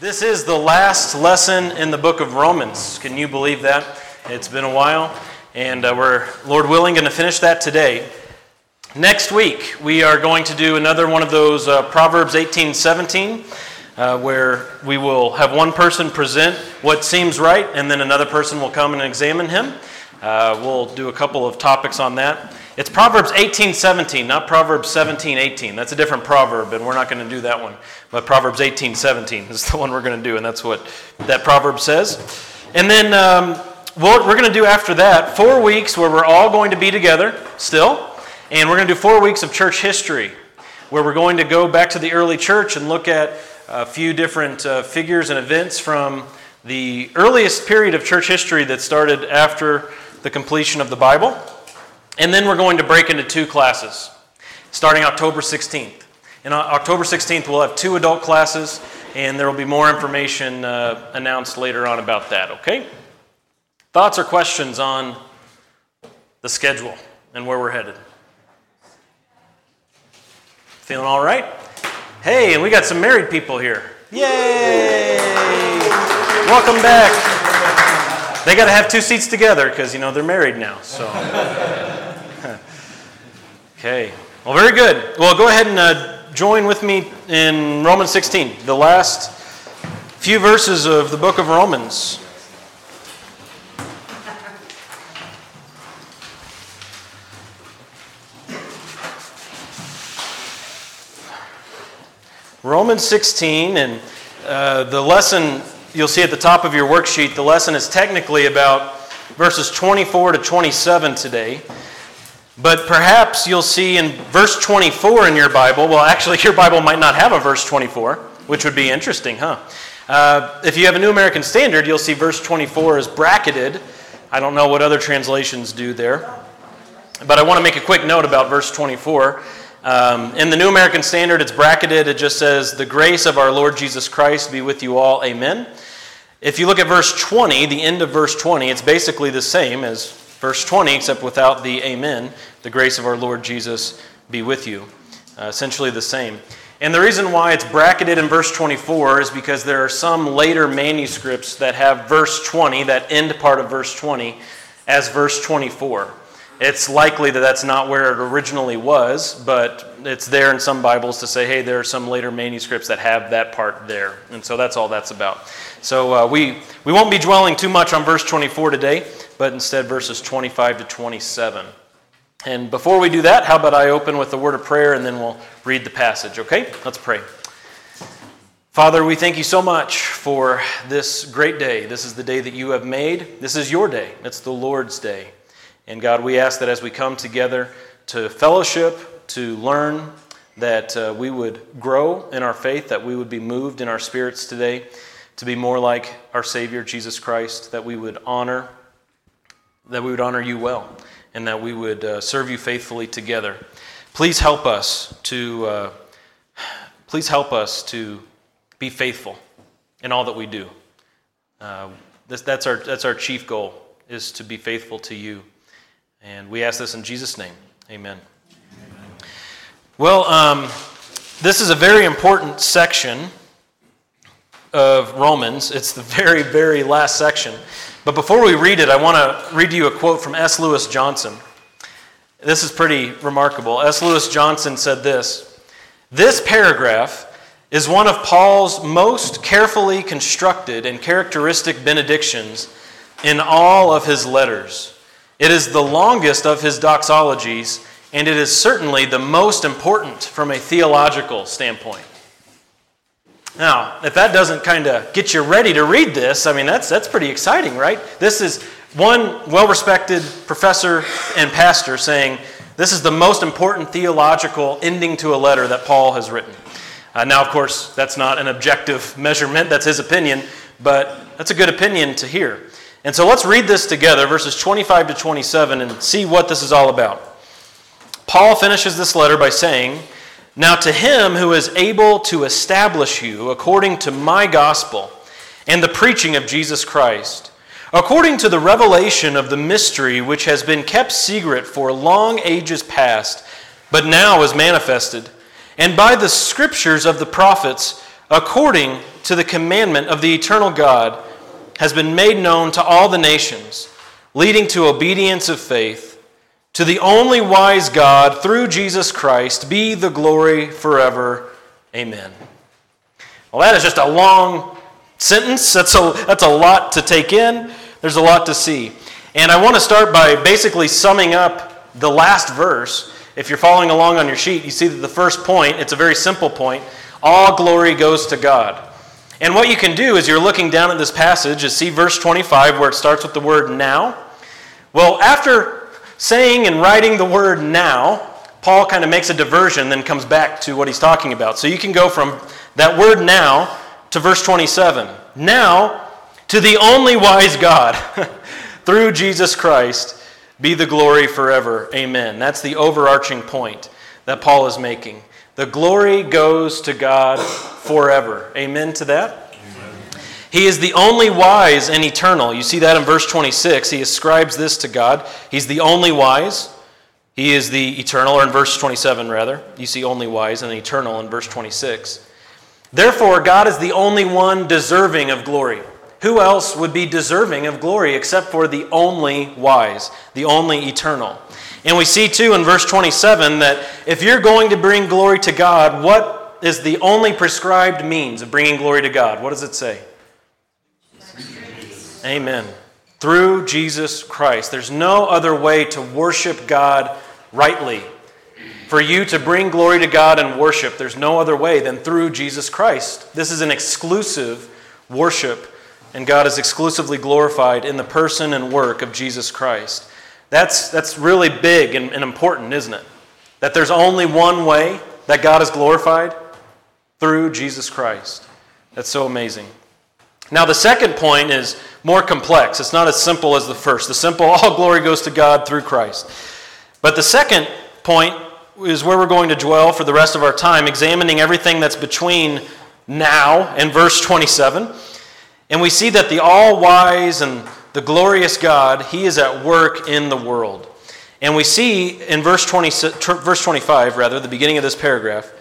This is the last lesson in the book of Romans. Can you believe that? It's been a while, and uh, we're, Lord willing, going to finish that today. Next week, we are going to do another one of those uh, Proverbs 18 17, uh, where we will have one person present what seems right, and then another person will come and examine him. Uh, we'll do a couple of topics on that. It's Proverbs 18 17, not Proverbs 17 18. That's a different proverb, and we're not going to do that one. But Proverbs 18 17 is the one we're going to do, and that's what that proverb says. And then um, what we're going to do after that, four weeks where we're all going to be together still, and we're going to do four weeks of church history, where we're going to go back to the early church and look at a few different uh, figures and events from the earliest period of church history that started after the completion of the Bible. And then we're going to break into two classes starting October 16th. And October 16th, we'll have two adult classes, and there will be more information uh, announced later on about that, okay? Thoughts or questions on the schedule and where we're headed? Feeling all right? Hey, and we got some married people here. Yay! Welcome back. They got to have two seats together because, you know, they're married now, so. Okay. Well, very good. Well, go ahead and uh, join with me in Romans 16, the last few verses of the book of Romans. Romans 16, and uh, the lesson you'll see at the top of your worksheet, the lesson is technically about verses 24 to 27 today. But perhaps you'll see in verse 24 in your Bible, well, actually, your Bible might not have a verse 24, which would be interesting, huh? Uh, if you have a New American Standard, you'll see verse 24 is bracketed. I don't know what other translations do there. But I want to make a quick note about verse 24. Um, in the New American Standard, it's bracketed. It just says, The grace of our Lord Jesus Christ be with you all. Amen. If you look at verse 20, the end of verse 20, it's basically the same as verse 20, except without the amen. The grace of our Lord Jesus be with you. Uh, essentially the same. And the reason why it's bracketed in verse 24 is because there are some later manuscripts that have verse 20, that end part of verse 20, as verse 24. It's likely that that's not where it originally was, but it's there in some Bibles to say, hey, there are some later manuscripts that have that part there. And so that's all that's about. So uh, we, we won't be dwelling too much on verse 24 today, but instead verses 25 to 27. And before we do that, how about I open with a word of prayer and then we'll read the passage, okay? Let's pray. Father, we thank you so much for this great day. This is the day that you have made. This is your day, it's the Lord's day. And God, we ask that as we come together to fellowship, to learn, that uh, we would grow in our faith, that we would be moved in our spirits today to be more like our Savior, Jesus Christ, that we would honor, that we would honor you well and that we would uh, serve you faithfully together. Please help us to uh, please help us to be faithful in all that we do. Uh, this, that's our that's our chief goal is to be faithful to you, and we ask this in Jesus' name. Amen. Well, um, this is a very important section of Romans. It's the very very last section. But before we read it, I want to read you a quote from S. Lewis Johnson. This is pretty remarkable. S. Lewis Johnson said this This paragraph is one of Paul's most carefully constructed and characteristic benedictions in all of his letters. It is the longest of his doxologies, and it is certainly the most important from a theological standpoint. Now, if that doesn't kind of get you ready to read this, I mean, that's, that's pretty exciting, right? This is one well respected professor and pastor saying, This is the most important theological ending to a letter that Paul has written. Uh, now, of course, that's not an objective measurement, that's his opinion, but that's a good opinion to hear. And so let's read this together, verses 25 to 27, and see what this is all about. Paul finishes this letter by saying, now, to him who is able to establish you according to my gospel and the preaching of Jesus Christ, according to the revelation of the mystery which has been kept secret for long ages past, but now is manifested, and by the scriptures of the prophets according to the commandment of the eternal God, has been made known to all the nations, leading to obedience of faith. To the only wise God, through Jesus Christ, be the glory forever. Amen. Well, that is just a long sentence. That's a, that's a lot to take in. There's a lot to see. And I want to start by basically summing up the last verse. If you're following along on your sheet, you see that the first point, it's a very simple point all glory goes to God. And what you can do is you're looking down at this passage, is see verse 25 where it starts with the word now. Well, after saying and writing the word now, Paul kind of makes a diversion, then comes back to what he's talking about. So you can go from that word now to verse 27. Now, to the only wise God, through Jesus Christ, be the glory forever. Amen. That's the overarching point that Paul is making. The glory goes to God forever. Amen to that? He is the only wise and eternal. You see that in verse 26. He ascribes this to God. He's the only wise. He is the eternal, or in verse 27, rather. You see only wise and eternal in verse 26. Therefore, God is the only one deserving of glory. Who else would be deserving of glory except for the only wise, the only eternal? And we see too in verse 27 that if you're going to bring glory to God, what is the only prescribed means of bringing glory to God? What does it say? Amen. Through Jesus Christ. There's no other way to worship God rightly. For you to bring glory to God and worship, there's no other way than through Jesus Christ. This is an exclusive worship, and God is exclusively glorified in the person and work of Jesus Christ. That's, that's really big and, and important, isn't it? That there's only one way that God is glorified through Jesus Christ. That's so amazing. Now, the second point is more complex. It's not as simple as the first. The simple, all glory goes to God through Christ. But the second point is where we're going to dwell for the rest of our time, examining everything that's between now and verse 27. And we see that the all wise and the glorious God, He is at work in the world. And we see in verse, 20, verse 25, rather, the beginning of this paragraph,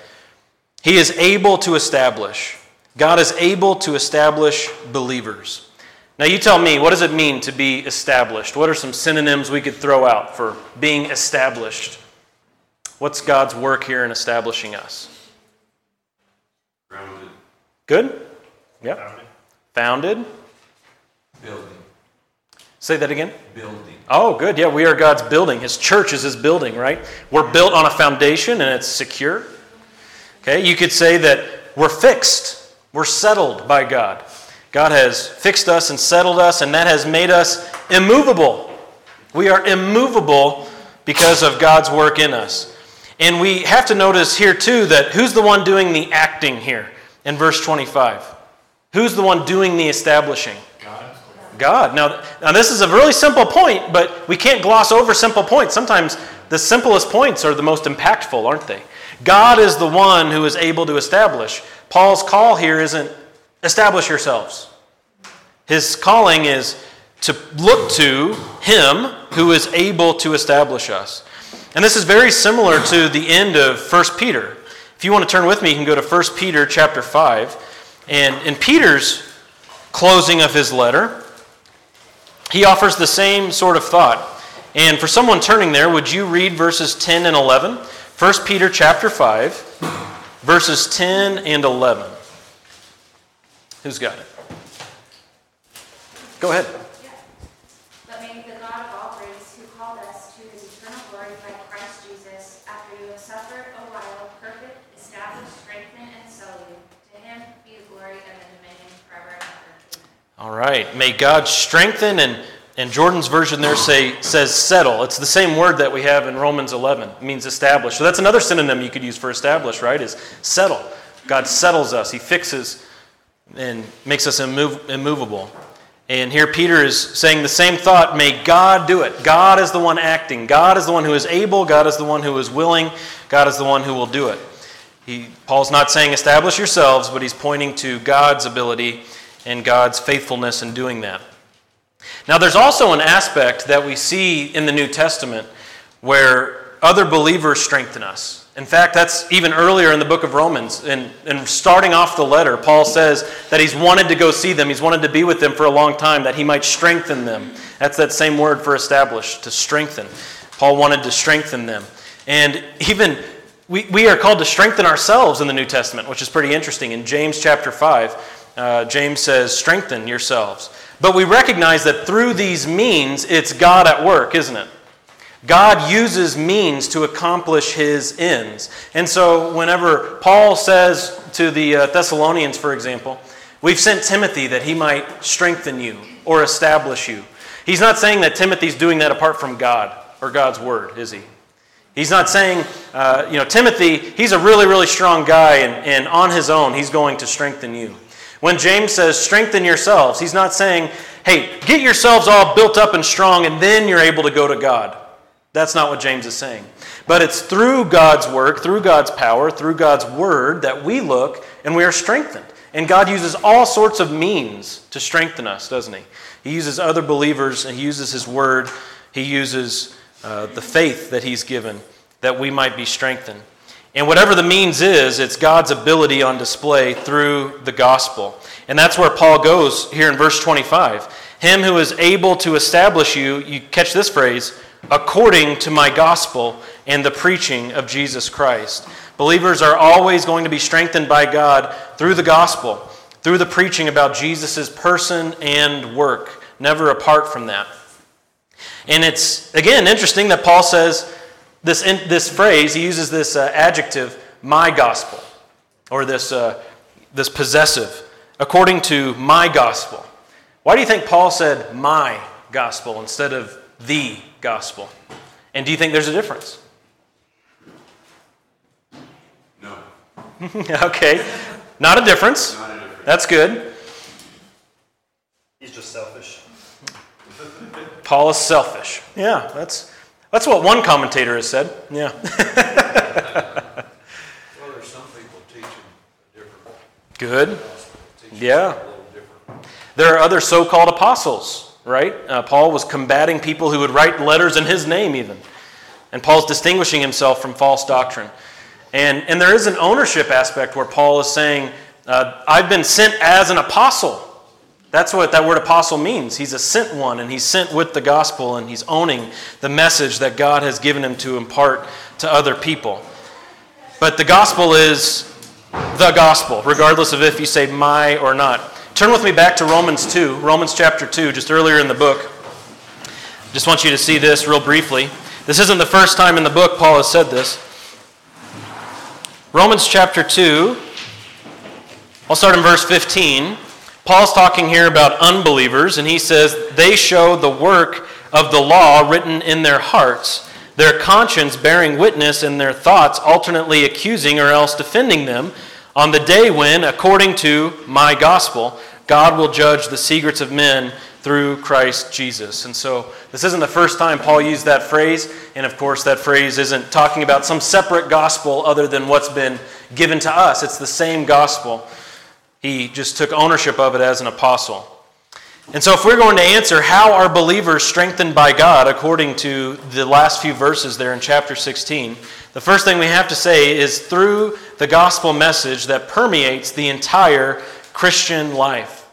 He is able to establish. God is able to establish believers. Now, you tell me, what does it mean to be established? What are some synonyms we could throw out for being established? What's God's work here in establishing us? Grounded. Good? Yep. Founded. Founded. Building. Say that again. Building. Oh, good. Yeah, we are God's building. His church is His building, right? We're built on a foundation and it's secure. Okay, you could say that we're fixed, we're settled by God. God has fixed us and settled us, and that has made us immovable. We are immovable because of God's work in us. And we have to notice here, too, that who's the one doing the acting here in verse 25? Who's the one doing the establishing? God. Now, now, this is a really simple point, but we can't gloss over simple points. Sometimes the simplest points are the most impactful, aren't they? God is the one who is able to establish. Paul's call here isn't establish yourselves. His calling is to look to Him who is able to establish us. And this is very similar to the end of 1 Peter. If you want to turn with me, you can go to 1 Peter chapter 5. And in Peter's closing of his letter, he offers the same sort of thought. And for someone turning there, would you read verses 10 and 11? 1 Peter chapter 5, verses 10 and 11. Who's got it? Go ahead. But may the God of all grace, who called us to his eternal glory by Christ Jesus, after you have suffered a while, perfect, establish, strengthen, and settle you. To him be the glory and the dominion forever and ever. Amen. All right. May God strengthen and and Jordan's version there say says settle. It's the same word that we have in Romans 11. It means establish. So that's another synonym you could use for establish, right? Is settle. God settles us. He fixes and makes us immov- immovable. And here Peter is saying the same thought. May God do it. God is the one acting. God is the one who is able. God is the one who is willing. God is the one who will do it. He, Paul's not saying establish yourselves, but he's pointing to God's ability and God's faithfulness in doing that. Now, there's also an aspect that we see in the New Testament where other believers strengthen us. In fact, that's even earlier in the book of Romans. And, and starting off the letter, Paul says that he's wanted to go see them. He's wanted to be with them for a long time, that he might strengthen them. That's that same word for establish, to strengthen. Paul wanted to strengthen them. And even we, we are called to strengthen ourselves in the New Testament, which is pretty interesting. In James chapter 5, uh, James says, Strengthen yourselves. But we recognize that through these means, it's God at work, isn't it? God uses means to accomplish his ends. And so, whenever Paul says to the uh, Thessalonians, for example, we've sent Timothy that he might strengthen you or establish you, he's not saying that Timothy's doing that apart from God or God's word, is he? He's not saying, uh, you know, Timothy, he's a really, really strong guy, and, and on his own, he's going to strengthen you. When James says, strengthen yourselves, he's not saying, hey, get yourselves all built up and strong, and then you're able to go to God. That's not what James is saying. But it's through God's work, through God's power, through God's word that we look and we are strengthened. And God uses all sorts of means to strengthen us, doesn't He? He uses other believers, and He uses His word, He uses uh, the faith that He's given that we might be strengthened. And whatever the means is, it's God's ability on display through the gospel. And that's where Paul goes here in verse 25. Him who is able to establish you, you catch this phrase, according to my gospel and the preaching of Jesus Christ. Believers are always going to be strengthened by God through the gospel, through the preaching about Jesus' person and work, never apart from that. And it's, again, interesting that Paul says this, this phrase, he uses this uh, adjective, my gospel, or this, uh, this possessive, according to my gospel. Why do you think Paul said my gospel instead of the gospel? And do you think there's a difference? No. okay, not a difference. Not a difference. That's good. He's just selfish. Paul is selfish. Yeah, that's that's what one commentator has said. Yeah. Well, there's some people teaching different Good. teaching Yeah. Different. There are other so-called apostles, right? Uh, Paul was combating people who would write letters in his name, even, and Paul's distinguishing himself from false doctrine. And and there is an ownership aspect where Paul is saying, uh, "I've been sent as an apostle." That's what that word apostle means. He's a sent one, and he's sent with the gospel, and he's owning the message that God has given him to impart to other people. But the gospel is the gospel, regardless of if you say my or not. Turn with me back to Romans 2, Romans chapter 2, just earlier in the book. Just want you to see this real briefly. This isn't the first time in the book Paul has said this. Romans chapter 2, I'll start in verse 15. Paul's talking here about unbelievers, and he says, They show the work of the law written in their hearts, their conscience bearing witness, and their thoughts alternately accusing or else defending them on the day when, according to my gospel, God will judge the secrets of men through Christ Jesus. And so, this isn't the first time Paul used that phrase, and of course, that phrase isn't talking about some separate gospel other than what's been given to us. It's the same gospel. He just took ownership of it as an apostle. And so, if we're going to answer how are believers strengthened by God according to the last few verses there in chapter 16, the first thing we have to say is through the gospel message that permeates the entire Christian life.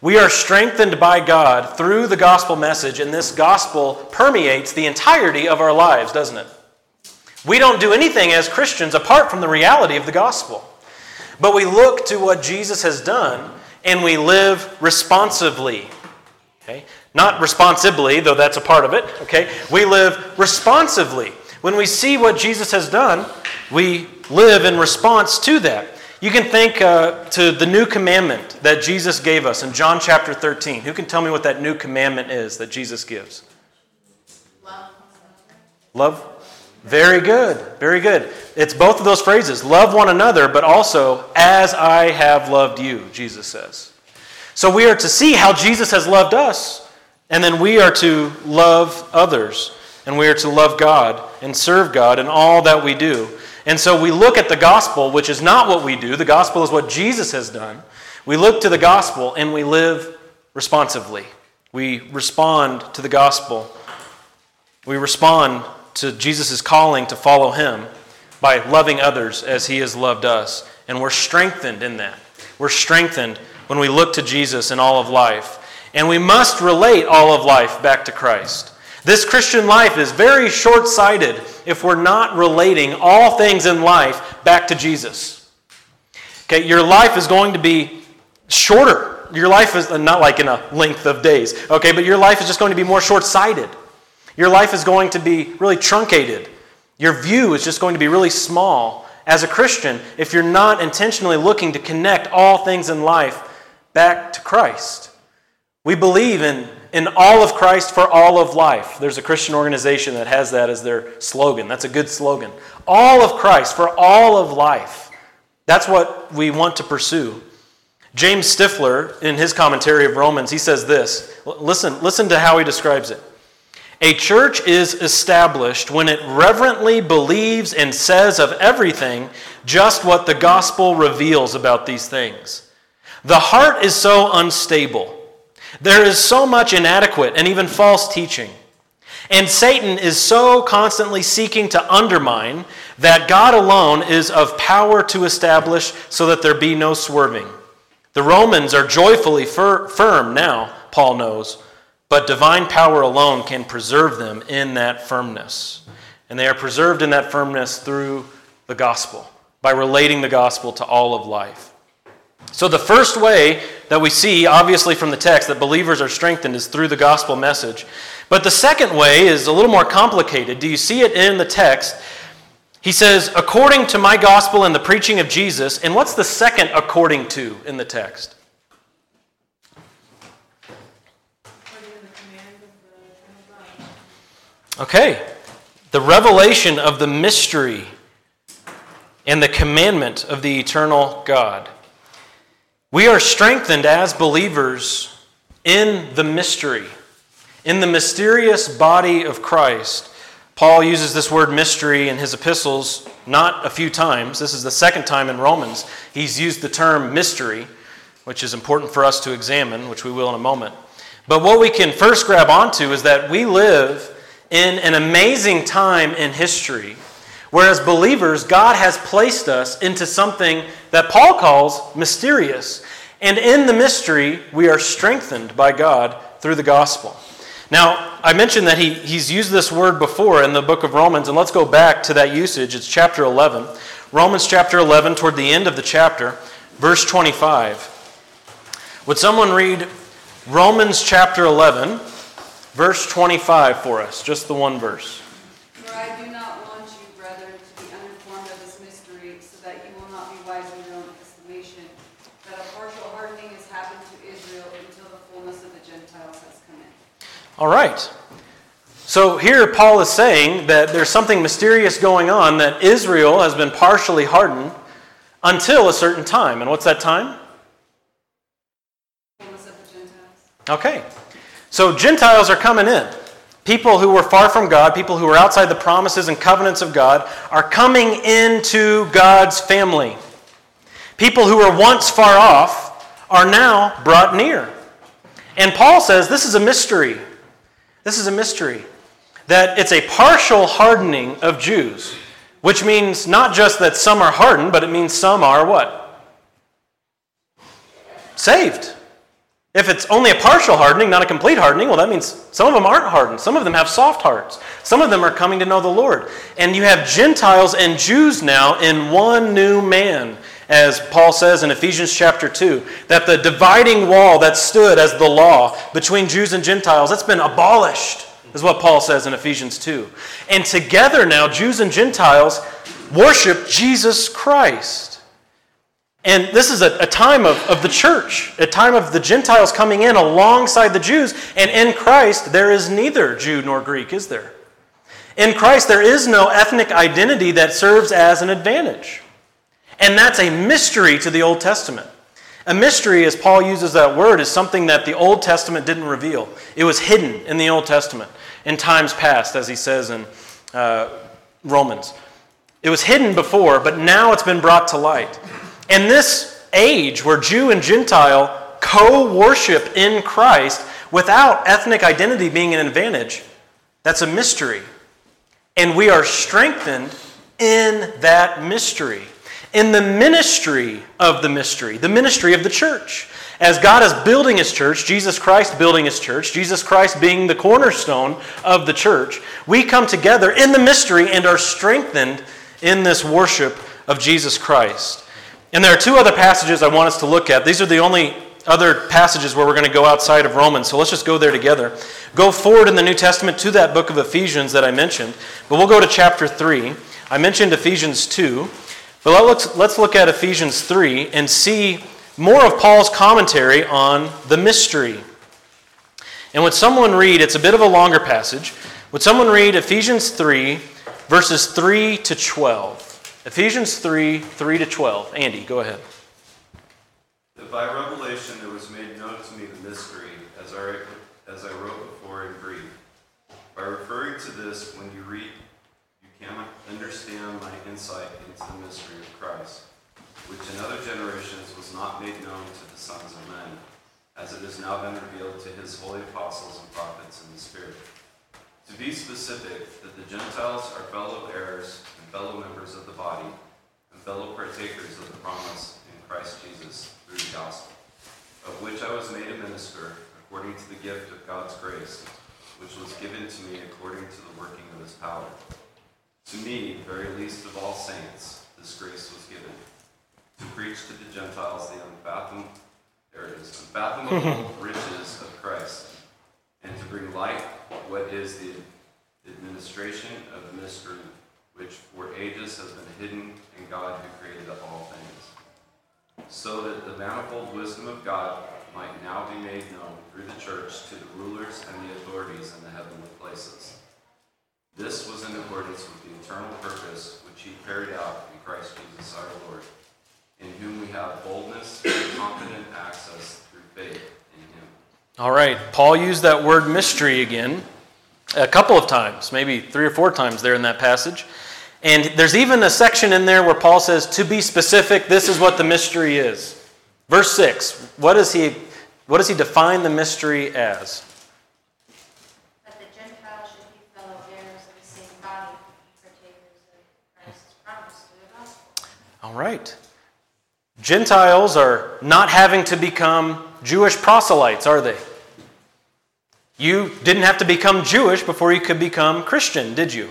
We are strengthened by God through the gospel message, and this gospel permeates the entirety of our lives, doesn't it? We don't do anything as Christians apart from the reality of the gospel. But we look to what Jesus has done and we live responsively. Okay? Not responsibly, though that's a part of it. Okay? We live responsively. When we see what Jesus has done, we live in response to that. You can think uh, to the new commandment that Jesus gave us in John chapter 13. Who can tell me what that new commandment is that Jesus gives? Love. Love. Very good. Very good. It's both of those phrases love one another, but also as I have loved you, Jesus says. So we are to see how Jesus has loved us, and then we are to love others, and we are to love God and serve God in all that we do. And so we look at the gospel, which is not what we do. The gospel is what Jesus has done. We look to the gospel and we live responsively. We respond to the gospel. We respond to Jesus' calling to follow him by loving others as he has loved us. And we're strengthened in that. We're strengthened when we look to Jesus in all of life. And we must relate all of life back to Christ. This Christian life is very short sighted if we're not relating all things in life back to Jesus. Okay, your life is going to be shorter. Your life is not like in a length of days, okay, but your life is just going to be more short sighted. Your life is going to be really truncated. Your view is just going to be really small as a Christian if you're not intentionally looking to connect all things in life back to Christ. We believe in, in all of Christ for all of life. There's a Christian organization that has that as their slogan. That's a good slogan. All of Christ for all of life. That's what we want to pursue. James Stifler, in his commentary of Romans, he says this. Listen, listen to how he describes it. A church is established when it reverently believes and says of everything just what the gospel reveals about these things. The heart is so unstable. There is so much inadequate and even false teaching. And Satan is so constantly seeking to undermine that God alone is of power to establish so that there be no swerving. The Romans are joyfully fir- firm now, Paul knows, but divine power alone can preserve them in that firmness. And they are preserved in that firmness through the gospel, by relating the gospel to all of life. So, the first way that we see, obviously from the text, that believers are strengthened is through the gospel message. But the second way is a little more complicated. Do you see it in the text? He says, according to my gospel and the preaching of Jesus. And what's the second according to in the text? Okay. The revelation of the mystery and the commandment of the eternal God. We are strengthened as believers in the mystery, in the mysterious body of Christ. Paul uses this word mystery in his epistles not a few times. This is the second time in Romans he's used the term mystery, which is important for us to examine, which we will in a moment. But what we can first grab onto is that we live in an amazing time in history where, as believers, God has placed us into something that Paul calls mysterious. And in the mystery, we are strengthened by God through the gospel. Now, I mentioned that he, he's used this word before in the book of Romans, and let's go back to that usage. It's chapter 11. Romans chapter 11, toward the end of the chapter, verse 25. Would someone read Romans chapter 11, verse 25 for us? Just the one verse. For I do not want you, brethren, to be uninformed of this mystery, so that you will not be wise in your own estimation, that a partial hardening has happened to Israel until the fullness of the Gentiles has come in. All right. So here Paul is saying that there's something mysterious going on, that Israel has been partially hardened until a certain time. And what's that time? Fullness of the Gentiles. Okay. So Gentiles are coming in. People who were far from God, people who were outside the promises and covenants of God, are coming into God's family. People who were once far off are now brought near. And Paul says this is a mystery. This is a mystery. That it's a partial hardening of Jews, which means not just that some are hardened, but it means some are what? Saved. If it's only a partial hardening, not a complete hardening, well, that means some of them aren't hardened. Some of them have soft hearts. Some of them are coming to know the Lord. And you have Gentiles and Jews now in one new man, as Paul says in Ephesians chapter 2, that the dividing wall that stood as the law between Jews and Gentiles, that's been abolished, is what Paul says in Ephesians 2. And together now, Jews and Gentiles worship Jesus Christ. And this is a, a, time of, of the church, a time of the Gentiles coming in alongside the Jews. And in Christ, there is neither Jew nor Greek, is there? In Christ, there is no ethnic identity that serves as an advantage. And that's a mystery to the Old Testament. A mystery, as Paul uses that word, is something that the Old Testament didn't reveal. It was hidden in the Old Testament in times past, as he says in uh, Romans. It was hidden before, but now it's been brought to light. And this age where Jew and Gentile co worship in Christ without ethnic identity being an advantage, that's a mystery. And we are strengthened in that mystery, in the ministry of the mystery, the ministry of the church. As God is building his church, Jesus Christ building his church, Jesus Christ being the cornerstone of the church, we come together in the mystery and are strengthened in this worship of Jesus Christ. And there are two other passages I want us to look at. These are the only other passages where we're going to go outside of Romans, so let's just go there together. Go forward in the New Testament to that book of Ephesians that I mentioned, but we'll go to chapter 3. I mentioned Ephesians 2, but let's, let's look at Ephesians 3 and see more of Paul's commentary on the mystery. And would someone read, it's a bit of a longer passage, would someone read Ephesians 3, verses 3 to 12? Ephesians 3, 3 to 12. Andy, go ahead. By revelation it was made known to me the mystery, as I, as I wrote before in brief. By referring to this, when you read, you cannot understand my insight into the mystery of Christ, which in other generations was not made known to the sons of men, as it has now been revealed to his holy apostles and prophets in the Spirit. To be specific, that the Gentiles are fellow heirs fellow members of the body, and fellow partakers of the promise in Christ Jesus through the gospel, of which I was made a minister according to the gift of God's grace, which was given to me according to the working of his power. To me, very least of all saints, this grace was given, to preach to the Gentiles the unfathomed, there it is, unfathomable riches of Christ, and to bring light what is the administration of the mystery, which for ages has been hidden in God who created all things so that the manifold wisdom of God might now be made known through the church to the rulers and the authorities in the heavenly places. This was in accordance with the eternal purpose which he carried out in Christ Jesus our Lord, in whom we have boldness and confident access through faith in him. All right, Paul used that word mystery again a couple of times, maybe three or four times there in that passage. And there's even a section in there where Paul says, to be specific, this is what the mystery is. Verse 6, what does he, what does he define the mystery as? That the Gentiles should be fellow heirs of the same body, partakers of Christ's promise through the gospel. All right. Gentiles are not having to become Jewish proselytes, are they? You didn't have to become Jewish before you could become Christian, did you?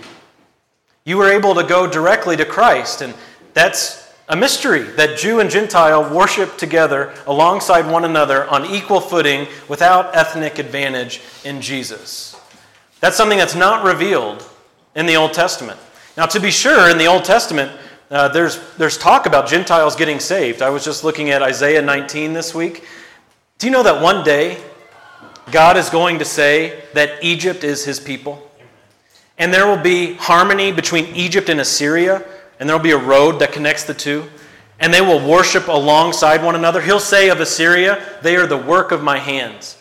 You were able to go directly to Christ, and that's a mystery that Jew and Gentile worship together alongside one another on equal footing without ethnic advantage in Jesus. That's something that's not revealed in the Old Testament. Now, to be sure, in the Old Testament, uh, there's, there's talk about Gentiles getting saved. I was just looking at Isaiah 19 this week. Do you know that one day God is going to say that Egypt is his people? And there will be harmony between Egypt and Assyria, and there will be a road that connects the two, and they will worship alongside one another. He'll say of Assyria, They are the work of my hands.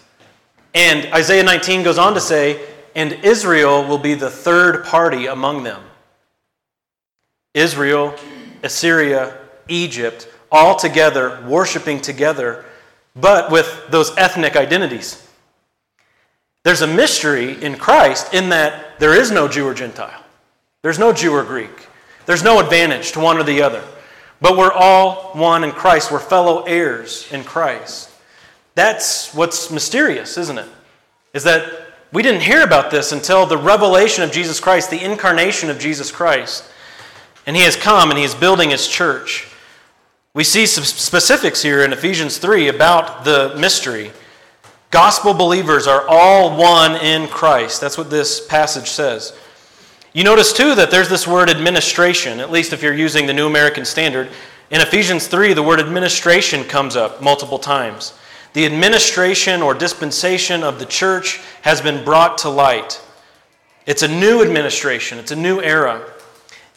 And Isaiah 19 goes on to say, And Israel will be the third party among them. Israel, Assyria, Egypt, all together, worshiping together, but with those ethnic identities. There's a mystery in Christ in that there is no Jew or Gentile. There's no Jew or Greek. There's no advantage to one or the other. But we're all one in Christ. We're fellow heirs in Christ. That's what's mysterious, isn't it? Is that we didn't hear about this until the revelation of Jesus Christ, the incarnation of Jesus Christ. And he has come and he is building his church. We see some specifics here in Ephesians 3 about the mystery. Gospel believers are all one in Christ. That's what this passage says. You notice too that there's this word administration, at least if you're using the New American Standard. In Ephesians 3, the word administration comes up multiple times. The administration or dispensation of the church has been brought to light. It's a new administration, it's a new era.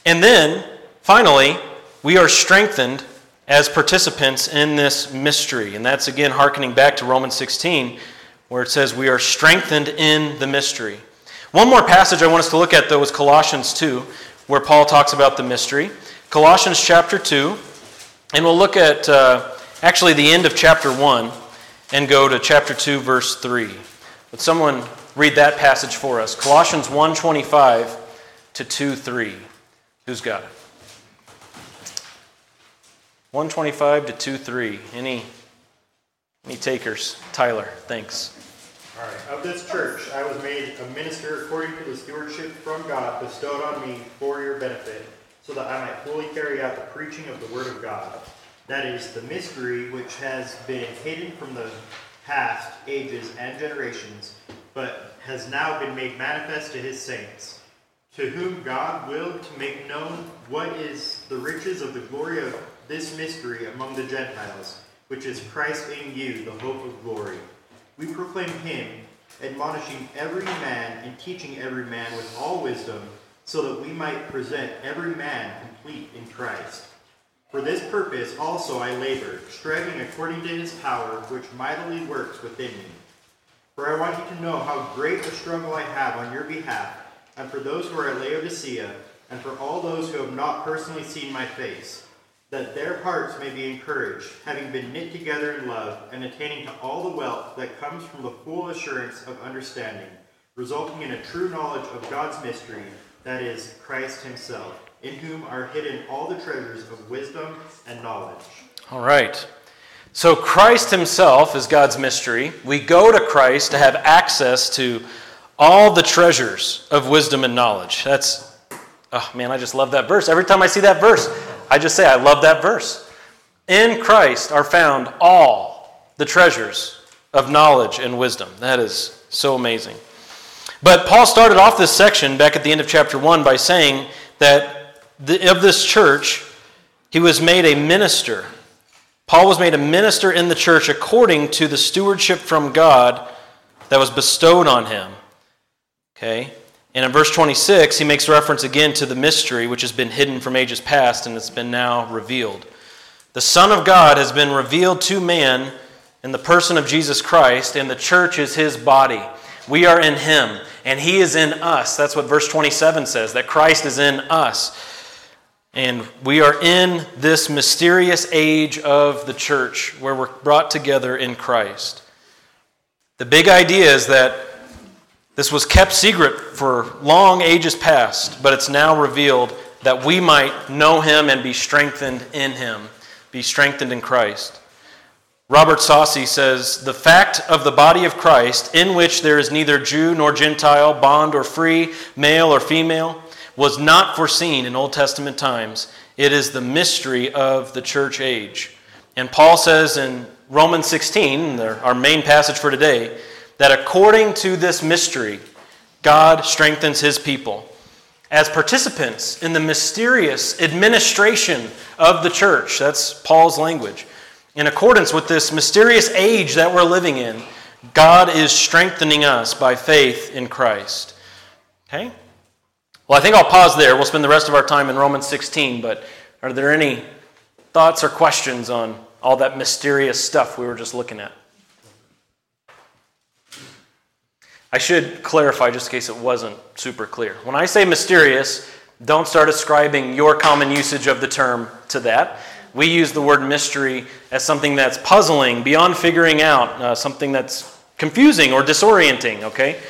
And then, finally, we are strengthened as participants in this mystery. And that's again hearkening back to Romans 16, where it says we are strengthened in the mystery. One more passage I want us to look at, though, is Colossians 2, where Paul talks about the mystery. Colossians chapter 2, and we'll look at uh, actually the end of chapter 1 and go to chapter 2, verse 3. Would someone read that passage for us? Colossians 1 25 to 2 3. Who's got it? 125 to 23. Any any takers? Tyler, thanks. All right. Of this church, I was made a minister according to the stewardship from God bestowed on me for your benefit, so that I might fully carry out the preaching of the word of God. That is the mystery which has been hidden from the past ages and generations, but has now been made manifest to his saints, to whom God willed to make known what is the riches of the glory of this mystery among the Gentiles, which is Christ in you, the hope of glory. We proclaim him, admonishing every man and teaching every man with all wisdom, so that we might present every man complete in Christ. For this purpose also I labor, striving according to his power, which mightily works within me. For I want you to know how great a struggle I have on your behalf, and for those who are at Laodicea, and for all those who have not personally seen my face, that their hearts may be encouraged, having been knit together in love, and attaining to all the wealth that comes from the full assurance of understanding, resulting in a true knowledge of God's mystery, that is, Christ himself, in whom are hidden all the treasures of wisdom and knowledge. All right. So Christ himself is God's mystery. We go to Christ to have access to all the treasures of wisdom and knowledge. That's, oh man, I just love that verse. Every time I see that verse, I just say, I love that verse. In Christ are found all the treasures of knowledge and wisdom. That is so amazing. But Paul started off this section back at the end of chapter 1 by saying that the, of this church, he was made a minister. Paul was made a minister in the church according to the stewardship from God that was bestowed on him. Okay? And in verse 26, he makes reference again to the mystery which has been hidden from ages past and it's been now revealed. The Son of God has been revealed to man in the person of Jesus Christ, and the church is his body. We are in him, and he is in us. That's what verse 27 says, that Christ is in us. And we are in this mysterious age of the church where we're brought together in Christ. The big idea is that this was kept secret for long ages past, but it's now revealed that we might know him and be strengthened in him, be strengthened in Christ. Robert Saucy says, The fact of the body of Christ, in which there is neither Jew nor Gentile, bond or free, male or female, was not foreseen in Old Testament times. It is the mystery of the church age. And Paul says in Romans 16, our main passage for today, that according to this mystery, God strengthens his people as participants in the mysterious administration of the church. That's Paul's language. In accordance with this mysterious age that we're living in, God is strengthening us by faith in Christ. Okay? Well, I think I'll pause there. We'll spend the rest of our time in Romans 16, but are there any thoughts or questions on all that mysterious stuff we were just looking at? I should clarify just in case it wasn't super clear. When I say mysterious, don't start ascribing your common usage of the term to that. We use the word mystery as something that's puzzling, beyond figuring out, uh, something that's confusing or disorienting, okay?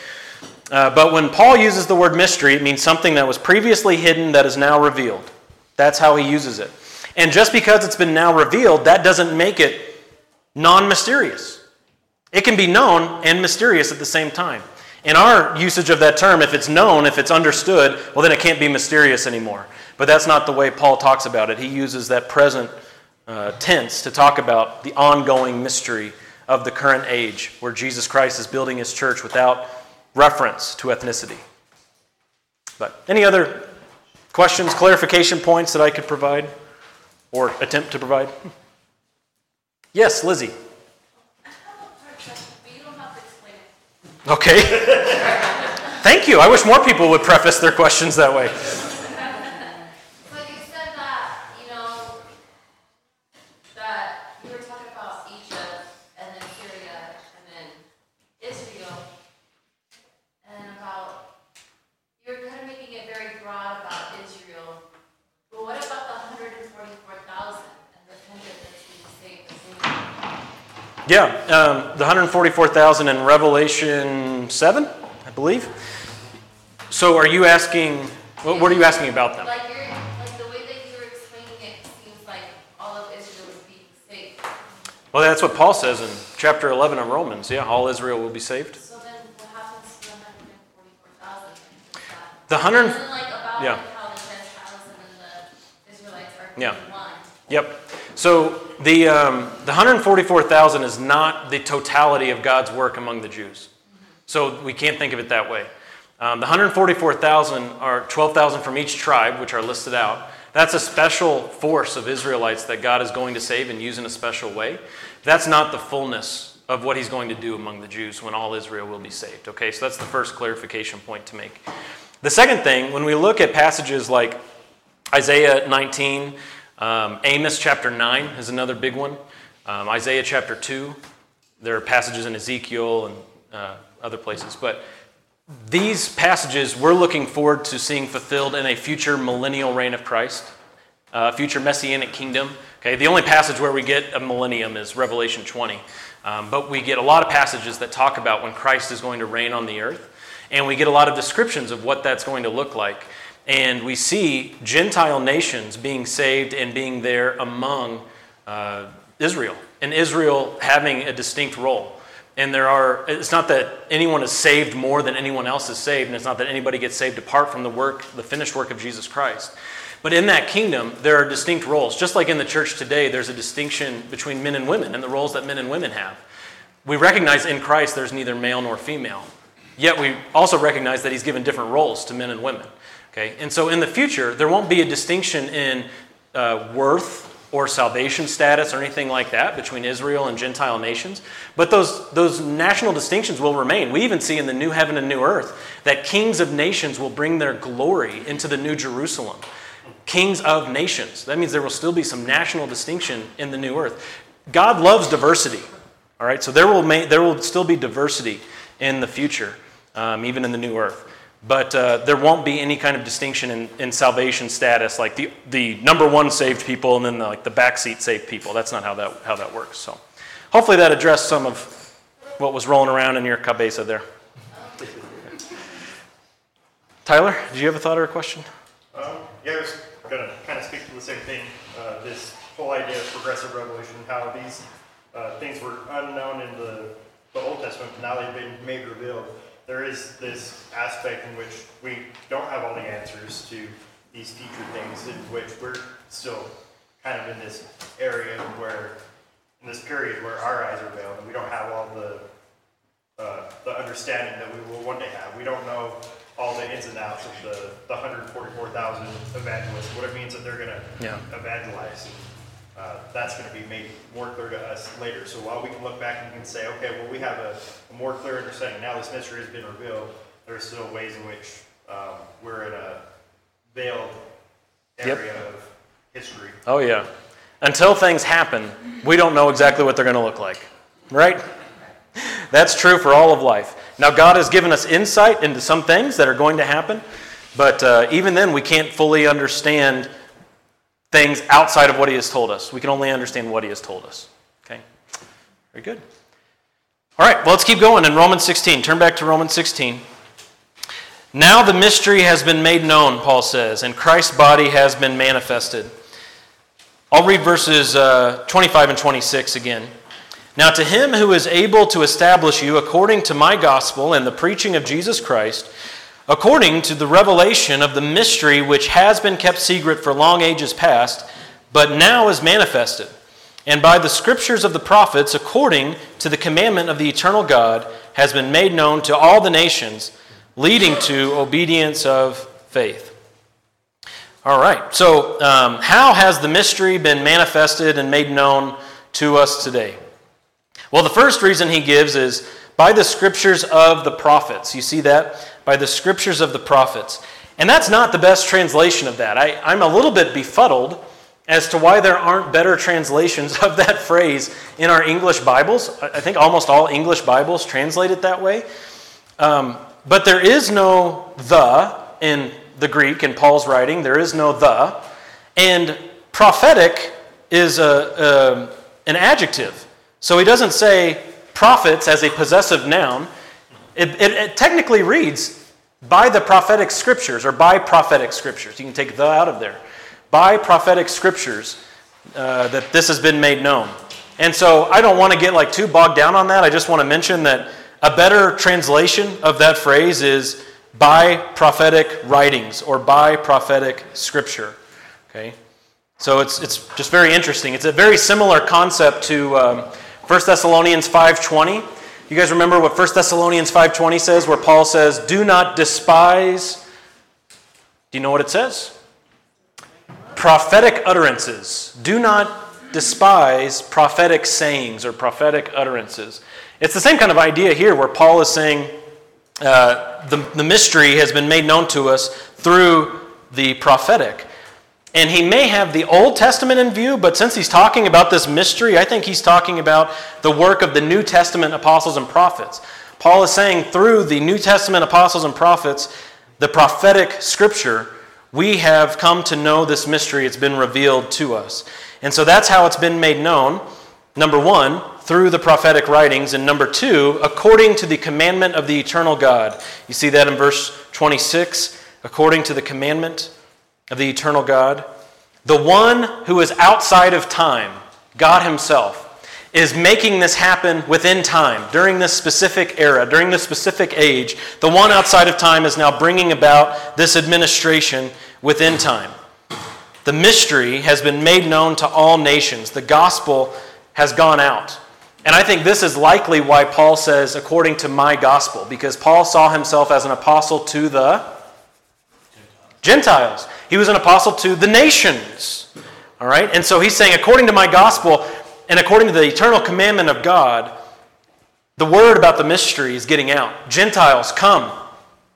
Uh, but when Paul uses the word mystery, it means something that was previously hidden that is now revealed. That's how he uses it. And just because it's been now revealed, that doesn't make it non mysterious. It can be known and mysterious at the same time. In our usage of that term, if it's known, if it's understood, well, then it can't be mysterious anymore. But that's not the way Paul talks about it. He uses that present uh, tense to talk about the ongoing mystery of the current age where Jesus Christ is building his church without reference to ethnicity. But any other questions, clarification points that I could provide or attempt to provide? Yes, Lizzie. Okay. Thank you. I wish more people would preface their questions that way. Yeah, um, the 144,000 in Revelation 7, I believe. So are you asking, what, what are you asking about them? Like like the way that you're explaining it seems like all of Israel saved. Well, that's what Paul says in chapter 11 of Romans. Yeah, all Israel will be saved. So then what happens to the 144,000? The 100, like yeah. The the yeah. Yep. So the, um, the 144,000 is not the totality of God's work among the Jews. So we can't think of it that way. Um, the 144,000 are 12,000 from each tribe, which are listed out. That's a special force of Israelites that God is going to save and use in a special way. That's not the fullness of what he's going to do among the Jews when all Israel will be saved. Okay, so that's the first clarification point to make. The second thing, when we look at passages like Isaiah 19, um, Amos chapter 9 is another big one. Um, Isaiah chapter 2. There are passages in Ezekiel and uh, other places. But these passages we're looking forward to seeing fulfilled in a future millennial reign of Christ, a future messianic kingdom. Okay, the only passage where we get a millennium is Revelation 20. Um, but we get a lot of passages that talk about when Christ is going to reign on the earth. And we get a lot of descriptions of what that's going to look like. And we see Gentile nations being saved and being there among uh, Israel, and Israel having a distinct role. And there are, it's not that anyone is saved more than anyone else is saved, and it's not that anybody gets saved apart from the work, the finished work of Jesus Christ. But in that kingdom, there are distinct roles. Just like in the church today, there's a distinction between men and women and the roles that men and women have. We recognize in Christ there's neither male nor female. Yet we also recognize that he's given different roles to men and women. Okay? And so in the future, there won't be a distinction in uh, worth or salvation status or anything like that between Israel and Gentile nations. But those, those national distinctions will remain. We even see in the new heaven and new earth that kings of nations will bring their glory into the new Jerusalem. Kings of nations. That means there will still be some national distinction in the new earth. God loves diversity. All right, so there will, ma- there will still be diversity in the future, um, even in the new earth. But uh, there won't be any kind of distinction in, in salvation status, like the, the number one saved people and then the, like the backseat saved people. That's not how that, how that works. So hopefully that addressed some of what was rolling around in your cabeza there. Tyler, did you have a thought or a question? Um, yeah, I was gonna kind of speak to the same thing, uh, this whole idea of progressive revelation, how these, uh, things were unknown in the, the Old Testament, but now they've been made revealed. There is this aspect in which we don't have all the answers to these future things, in which we're still kind of in this area where, in this period where our eyes are veiled, and we don't have all the, uh, the understanding that we will one day have. We don't know all the ins and outs of the, the hundred forty-four thousand evangelists, what it means that they're gonna Yeah. evangelize. Uh, that's gonna be made more clear to us later. So while we can look back and we can say, okay, well, we have a, a more clear understanding, now this mystery has been revealed, there are still ways in which, um, we're in a veiled Yep. area of history. Oh, yeah. Until things happen, we don't know exactly what they're going to look like, right? That's true for all of life. Now, God has given us insight into some things that are going to happen, but uh, even then, we can't fully understand things outside of what He has told us. We can only understand what He has told us. Okay? Very good. All right, well, let's keep going in Romans 16. Turn back to Romans 16. Now the mystery has been made known, Paul says, and Christ's body has been manifested. I'll read verses uh, 25 and 26 again. Now, to him who is able to establish you according to my gospel and the preaching of Jesus Christ, according to the revelation of the mystery which has been kept secret for long ages past, but now is manifested, and by the scriptures of the prophets, according to the commandment of the eternal God, has been made known to all the nations, leading to obedience of faith. All right, so um, how has the mystery been manifested and made known to us today? Well, the first reason he gives is by the scriptures of the prophets. You see that? By the scriptures of the prophets. And that's not the best translation of that. I, I'm a little bit befuddled as to why there aren't better translations of that phrase in our English Bibles. I think almost all English Bibles translate it that way. Um, but there is no the in the Greek in Paul's writing. There is no the. And prophetic is a, a, an adjective. So he doesn't say prophets as a possessive noun. It, it, it technically reads by the prophetic scriptures or by prophetic scriptures. You can take the out of there. By prophetic scriptures uh, that this has been made known. And so I don't want to get like too bogged down on that. I just want to mention that a better translation of that phrase is by prophetic writings or by prophetic scripture. Okay? So it's, it's just very interesting. It's a very similar concept to um, 1 Thessalonians 5.20. You guys remember what 1 Thessalonians 5.20 says where Paul says, do not despise... Do you know what it says? Prophetic utterances. Do not despise prophetic sayings or prophetic utterances. It's the same kind of idea here where Paul is saying uh, the, the mystery has been made known to us through the prophetic. And he may have the Old Testament in view, but since he's talking about this mystery, I think he's talking about the work of the New Testament apostles and prophets. Paul is saying through the New Testament apostles and prophets, the prophetic scripture, we have come to know this mystery. It's been revealed to us. And so that's how it's been made known. Number one, through the prophetic writings. And number two, according to the commandment of the eternal God. You see that in verse 26, according to the commandment of the eternal God. The one who is outside of time, God Himself, is making this happen within time, during this specific era, during this specific age. The one outside of time is now bringing about this administration within time. The mystery has been made known to all nations. The gospel has gone out. And I think this is likely why Paul says, according to my gospel, because Paul saw himself as an apostle to the Gentiles. He was an apostle to the nations. All right? And so he's saying, according to my gospel and according to the eternal commandment of God, the word about the mystery is getting out. Gentiles, come.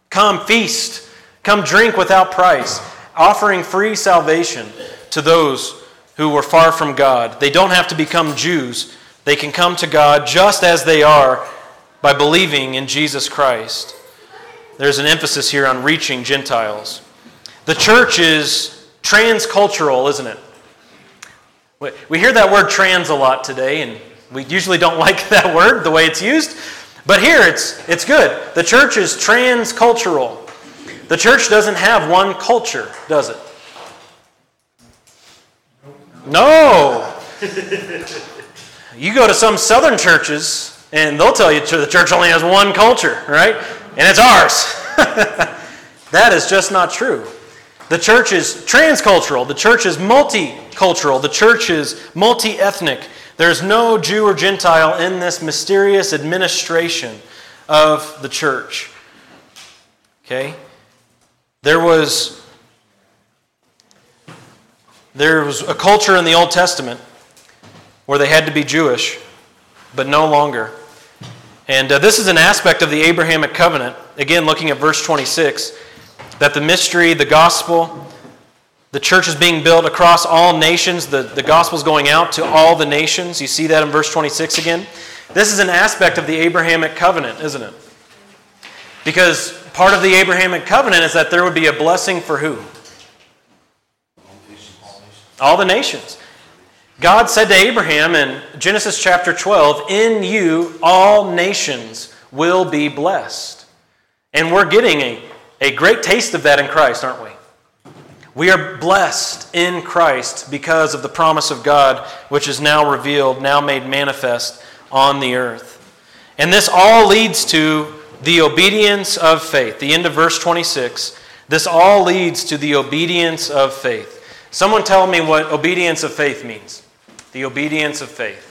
Come feast. Come drink without price, offering free salvation to those who were far from God. They don't have to become Jews, they can come to God just as they are by believing in Jesus Christ. There's an emphasis here on reaching Gentiles. The church is transcultural, isn't it? We hear that word trans a lot today, and we usually don't like that word, the way it's used. But here it's, it's good. The church is transcultural. The church doesn't have one culture, does it? No. You go to some southern churches, and they'll tell you the church only has one culture, right? And it's ours. that is just not true. The church is transcultural. The church is multicultural. The church is multi ethnic. There's no Jew or Gentile in this mysterious administration of the church. Okay? There was, there was a culture in the Old Testament where they had to be Jewish, but no longer. And uh, this is an aspect of the Abrahamic covenant. Again, looking at verse 26 that the mystery, the gospel, the church is being built across all nations. The, the gospel is going out to all the nations. You see that in verse 26 again. This is an aspect of the Abrahamic covenant, isn't it? Because part of the Abrahamic covenant is that there would be a blessing for who? All the nations. God said to Abraham in Genesis chapter 12, In you all nations will be blessed. And we're getting a a great taste of that in Christ, aren't we? We are blessed in Christ because of the promise of God, which is now revealed, now made manifest on the earth. And this all leads to the obedience of faith. The end of verse 26. This all leads to the obedience of faith. Someone tell me what obedience of faith means. The obedience of faith.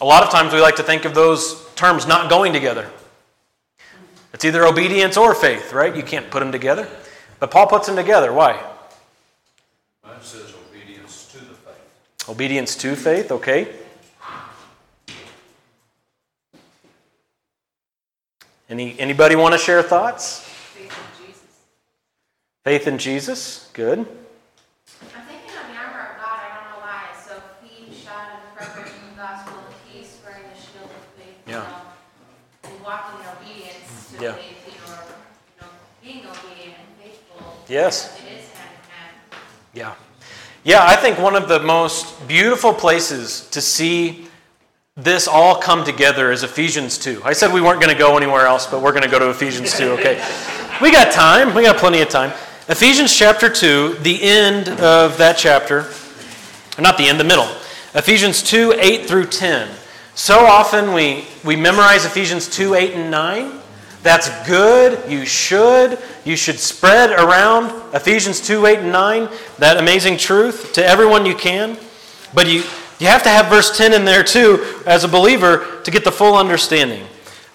A lot of times we like to think of those terms not going together. It's either obedience or faith, right? You can't put them together. But Paul puts them together. Why? Mine says obedience to the faith. Obedience to faith, okay. Any, anybody want to share thoughts? Faith in Jesus. Faith in Jesus, good. I'm thinking of the armor of God, I don't know why. So feet, shod in the preparation of the gospel of peace, wearing the shield of faith, you Yeah. know, and walking in obedience to Yeah. faith, you know, you know, being obedient and faithful. Yes. It is hand in hand. Yeah. Yeah, I think one of the most beautiful places to see this all come together is Ephesians 2. I said we weren't going to go anywhere else, but we're going to go to Ephesians 2, okay? we got time. We got plenty of time. Ephesians chapter 2, the end of that chapter. not the end, the middle. Ephesians 2 8 through 10. So often we, we memorize Ephesians 2 8 and 9. That's good. You should. You should spread around Ephesians 2 8 and 9, that amazing truth, to everyone you can. But you, you have to have verse 10 in there too, as a believer, to get the full understanding.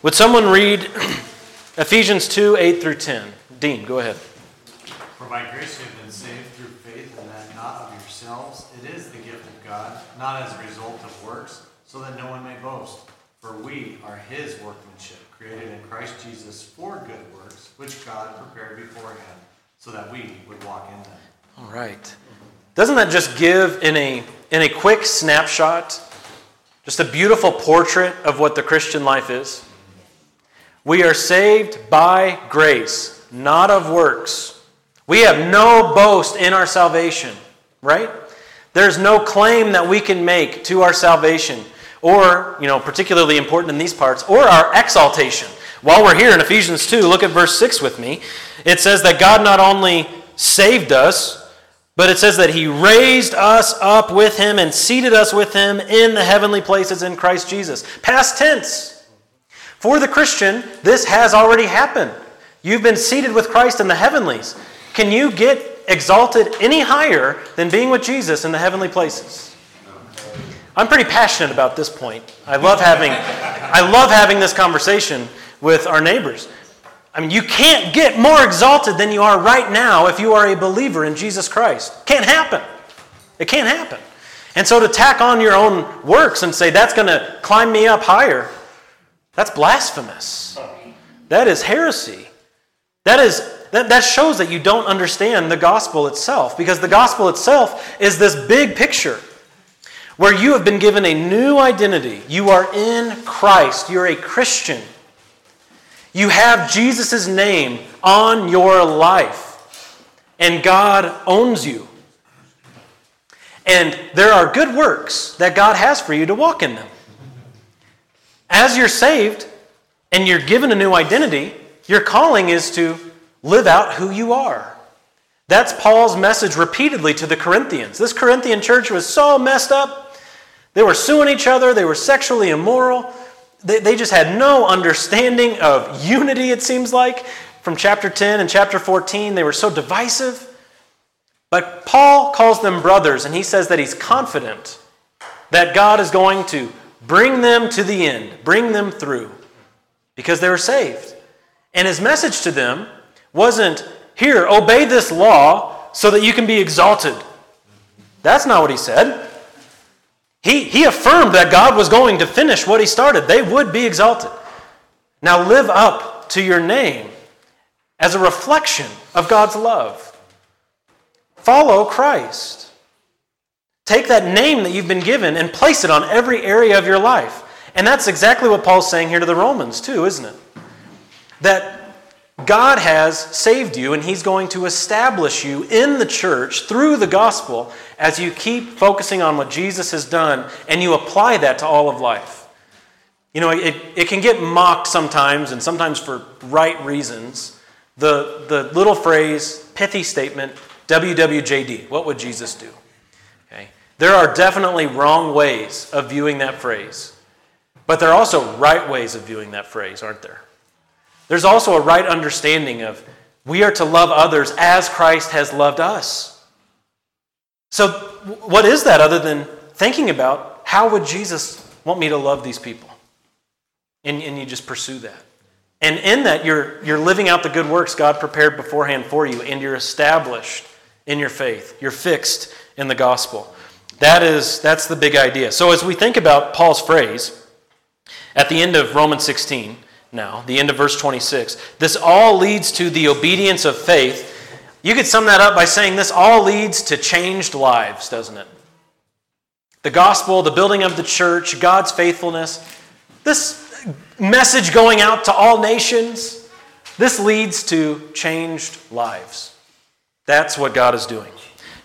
Would someone read Ephesians 2 8 through 10? Dean, go ahead. For by grace you have been saved through faith, and that not of yourselves. It is the gift of God, not as a result of works, so that no one may boast. For we are his workmanship, created in Christ Jesus for good works, which God prepared beforehand, so that we would walk in them. All right. Doesn't that just give in a in a quick snapshot just a beautiful portrait of what the Christian life is? We are saved by grace, not of works. We have no boast in our salvation, right? There's no claim that we can make to our salvation, or, you know, particularly important in these parts, or our exaltation. While we're here in Ephesians 2, look at verse 6 with me. It says that God not only saved us, but it says that He raised us up with Him and seated us with Him in the heavenly places in Christ Jesus. Past tense. For the Christian, this has already happened. You've been seated with Christ in the heavenlies. Can you get exalted any higher than being with Jesus in the heavenly places? I'm pretty passionate about this point. I love having, I love having this conversation with our neighbors. I mean, you can't get more exalted than you are right now if you are a believer in Jesus Christ. Can't happen. It can't happen. And so to tack on your own works and say that's going to climb me up higher, that's blasphemous. That is heresy. That is that, that shows that you don't understand the gospel itself because the gospel itself is this big picture where you have been given a new identity. You are in Christ. You're a Christian. You have Jesus' name on your life, and God owns you. And there are good works that God has for you to walk in them. As you're saved and you're given a new identity, your calling is to live out who you are. That's Paul's message repeatedly to the Corinthians. This Corinthian church was so messed up. They were suing each other, they were sexually immoral. They, they just had no understanding of unity, it seems like. From chapter 10 and chapter 14, they were so divisive. But Paul calls them brothers, and he says that he's confident that God is going to bring them to the end, bring them through, because they were saved. And his message to them wasn't, here, obey this law so that you can be exalted. That's not what he said. He, he affirmed that God was going to finish what he started. They would be exalted. Now live up to your name as a reflection of God's love. Follow Christ. Take that name that you've been given and place it on every area of your life. And that's exactly what Paul's saying here to the Romans, too, isn't it? That God has saved you, and He's going to establish you in the church through the gospel as you keep focusing on what Jesus has done and you apply that to all of life. You know, it, it can get mocked sometimes, and sometimes for right reasons. The, the little phrase, pithy statement, WWJD, what would Jesus do? Okay. There are definitely wrong ways of viewing that phrase, but there are also right ways of viewing that phrase, aren't there? There's also a right understanding of we are to love others as Christ has loved us. So, what is that other than thinking about how would Jesus want me to love these people? And, and you just pursue that. And in that, you're, you're living out the good works God prepared beforehand for you, and you're established in your faith. You're fixed in the gospel. That is, that's the big idea. So, as we think about Paul's phrase at the end of Romans 16, now, the end of verse 26. This all leads to the obedience of faith. You could sum that up by saying this all leads to changed lives, doesn't it? The gospel, the building of the church, God's faithfulness, this message going out to all nations, this leads to changed lives. That's what God is doing.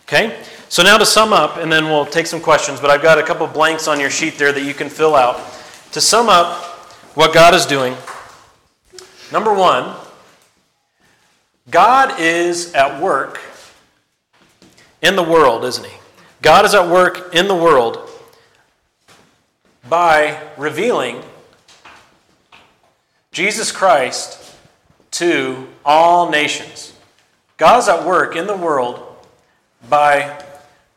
Okay? So now to sum up, and then we'll take some questions, but I've got a couple blanks on your sheet there that you can fill out. To sum up what God is doing, Number one, God is at work in the world, isn't He? God is at work in the world by revealing Jesus Christ to all nations. God is at work in the world by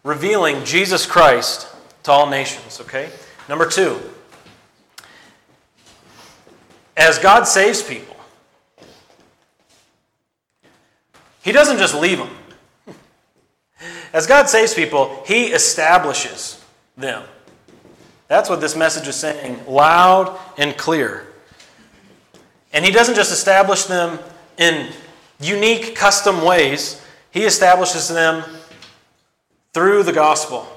revealing Jesus Christ to all nations, okay? Number two, as God saves people, He doesn't just leave them. As God saves people, He establishes them. That's what this message is saying, loud and clear. And He doesn't just establish them in unique, custom ways, He establishes them through the gospel.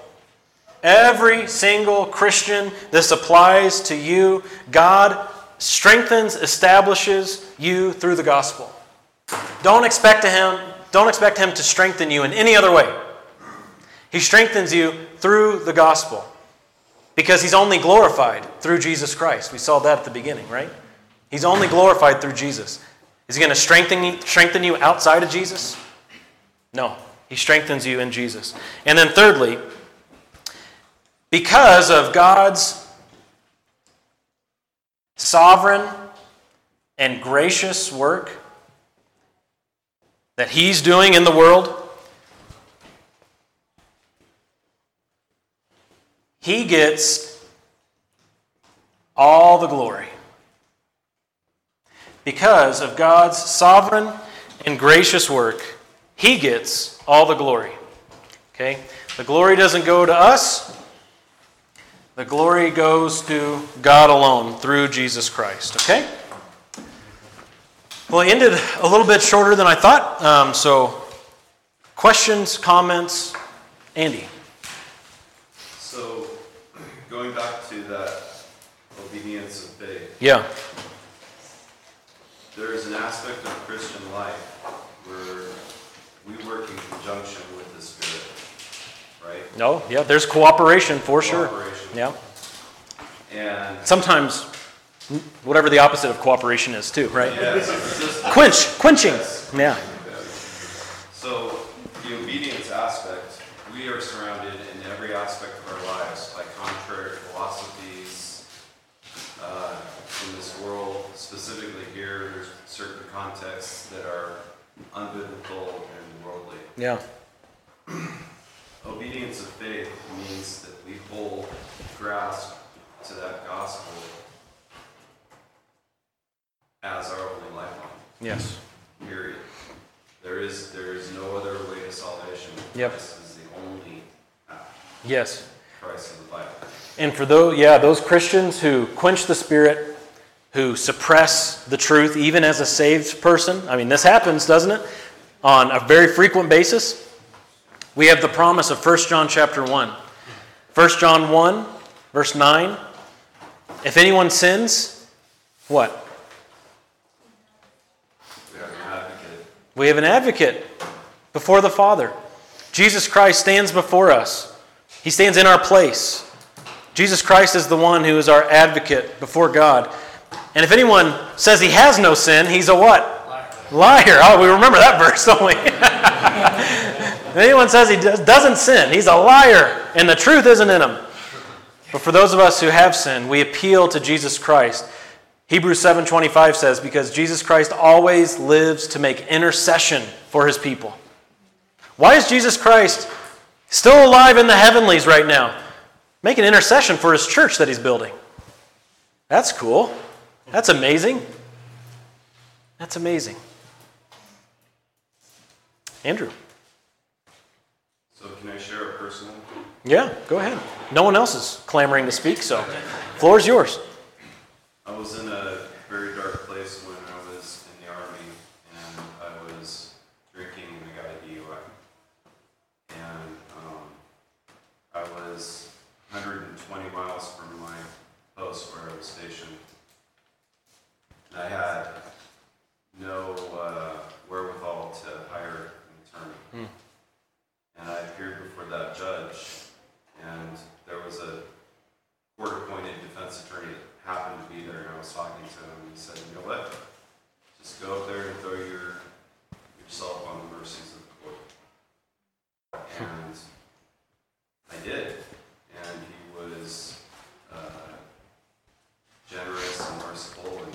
Every single Christian, this applies to you. God strengthens, establishes you through the gospel. Don't expect him, don't expect him to strengthen you in any other way. He strengthens you through the gospel because he's only glorified through Jesus Christ. We saw that at the beginning, right? He's only glorified through Jesus. Is he going to strengthen strengthen you outside of Jesus? No. He strengthens you in Jesus. And then thirdly, because of God's sovereign and gracious work that He's doing in the world, He gets all the glory. Because of God's sovereign and gracious work, He gets all the glory. Okay? The glory doesn't go to us, the glory goes to God alone through Jesus Christ. Okay? Well, it ended a little bit shorter than I thought. Um, so, questions, comments? Andy. So, going back to that obedience of faith, Yeah. there is an aspect of Christian life where we work in conjunction with the Spirit, right? No, yeah, there's cooperation for sure. Cooperation. Yeah. And Sometimes, whatever the opposite of cooperation is, too, right? yeah, it's. Quench, quenching. Yeah. So, the obedience aspect, we are surrounded in every aspect of our lives by contrary philosophies uh, in this world. Specifically here, there's certain contexts that are unbiblical and worldly. Yeah. Obedience of faith means that we hold grasp to that gospel as our only lifeline. Yes. Period. There is there is no other way to salvation. Yep. Christ is the only path. Yes. Christ of the Bible. And for those, yeah, those Christians who quench the spirit, who suppress the truth, even as a saved person, I mean, this happens, doesn't it? On a very frequent basis. We have the promise of 1 John chapter 1. 1 John 1, verse 9. If anyone sins, what? We have an advocate. We have an advocate before the Father. Jesus Christ stands before us, He stands in our place. Jesus Christ is the one who is our advocate before God. And if anyone says he has no sin, he's a what? Liar. Oh, we remember that verse, don't we? if anyone says he does- doesn't sin, he's a liar, and the truth isn't in him. But for those of us who have sinned, we appeal to Jesus Christ. Hebrews 7:25 says because Jesus Christ always lives to make intercession for his people. Why is Jesus Christ still alive in the heavenlies right now? Making intercession for his church that he's building. That's cool. That's amazing. That's amazing. Andrew. So can I share a personal? Yeah, go ahead. No one else is clamoring to speak, so floor is yours. I was in a very dark place when I was in the army, and I was drinking and I got a DUI. And um, I was 120 miles from my post where I was stationed. And I had no uh, wherewithal to hire an attorney. And I appeared before that judge, and there was a court-appointed defense attorney that happened to be there, and I was talking to him, and he said, you know what? Just go up there and throw your, yourself on the mercies of the court. And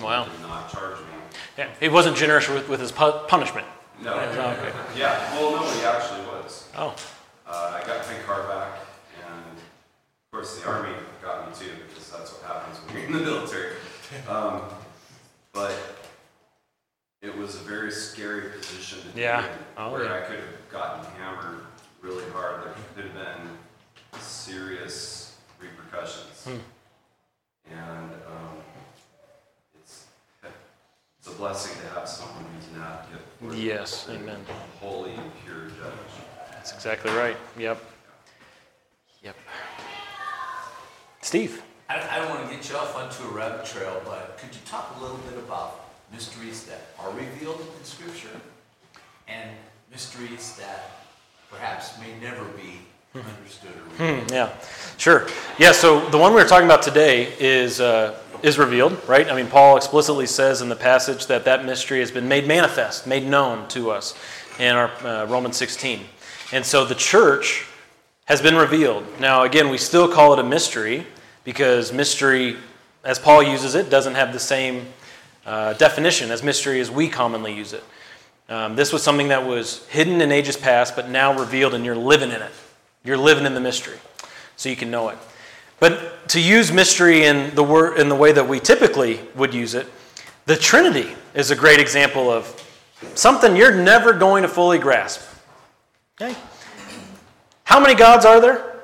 Wow. Did not charge me. Yeah, he wasn't generous with, with his pu- punishment. No. Oh, okay. Yeah, well, no, he actually was. Oh, Uh, I got my car back, and of course, the army got me too, because that's what happens when you're in the military. Um, but it was a very scary position to be Yeah. in, Oh, where yeah. I could have gotten hammered really hard. There could have been serious repercussions. Hmm. And um, it's it's a blessing to have someone who's an advocate for the- Yes, the amen. holy and pure judge. that's exactly right. Yep. Yep. Steve. I, I don't want to get you off onto a rabbit trail, but could you talk a little bit about mysteries that are revealed in Scripture and mysteries that perhaps may never be understood or revealed? Hmm, yeah, sure. Yeah, so the one we are talking about today is, uh, is revealed, right? I mean, Paul explicitly says in the passage that that mystery has been made manifest, made known to us in our uh, Romans 16. And so the church has been revealed. Now, again, we still call it a mystery because mystery, as Paul uses it, doesn't have the same uh, definition as mystery as we commonly use it. Um, this was something that was hidden in ages past, but now revealed, and you're living in it. You're living in the mystery, so you can know it. But to use mystery in the word in the way that we typically would use it, the Trinity is a great example of something you're never going to fully grasp. Okay? How many gods are there?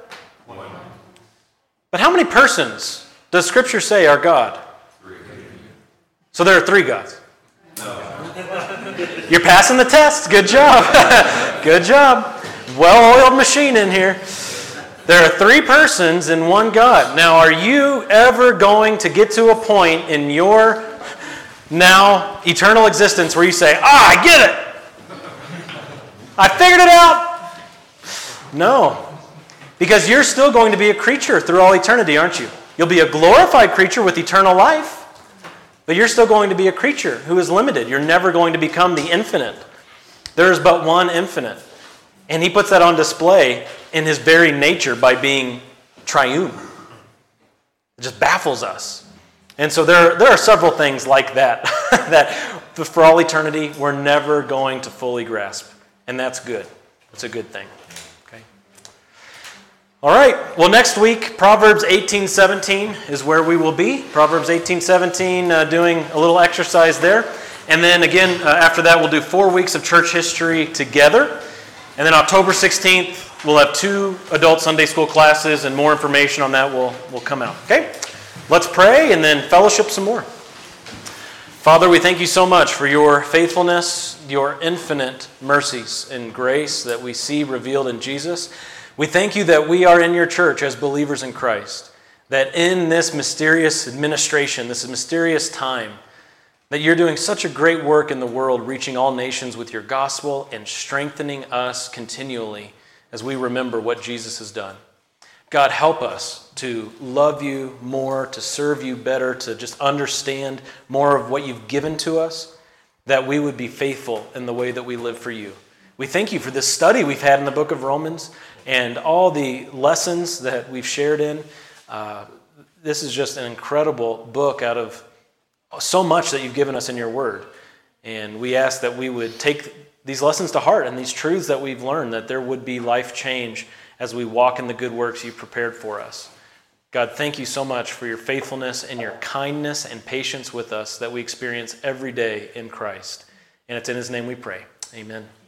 One. But how many persons does Scripture say are God? Three. So there are three gods. No. You're passing the test. Good job. Good job. Well oiled machine in here. There are three persons in one God. Now, are you ever going to get to a point in your now eternal existence where you say, Ah, I get it. I figured it out? No. Because you're still going to be a creature through all eternity, aren't you? You'll be a glorified creature with eternal life. But you're still going to be a creature who is limited. You're never going to become the infinite. There is but one infinite. And he puts that on display in his very nature by being triune. It just baffles us. And so there, there are several things like that that for all eternity we're never going to fully grasp. And that's good. It's a good thing. Okay. All right. Well, next week, Proverbs 18 17 is where we will be. Proverbs 18 17, uh, doing a little exercise there. And then again, uh, after that, we'll do four weeks of church history together. And then October 16th, we'll have two adult Sunday school classes, and more information on that will, will come out. Okay? Let's pray and then fellowship some more. Father, we thank you so much for your faithfulness, your infinite mercies and grace that we see revealed in Jesus. We thank you that we are in your church as believers in Christ, that in this mysterious administration, this mysterious time, that you're doing such a great work in the world, reaching all nations with your gospel and strengthening us continually as we remember what Jesus has done. God, help us to love you more, to serve you better, to just understand more of what you've given to us, that we would be faithful in the way that we live for you. We thank you for this study we've had in the book of Romans and all the lessons that we've shared in. Uh, this is just an incredible book out of so much that you've given us in your word. And we ask that we would take these lessons to heart and these truths that we've learned, that there would be life change as we walk in the good works you've prepared for us. God, thank you so much for your faithfulness and your kindness and patience with us that we experience every day in Christ. And it's in his name we pray. Amen.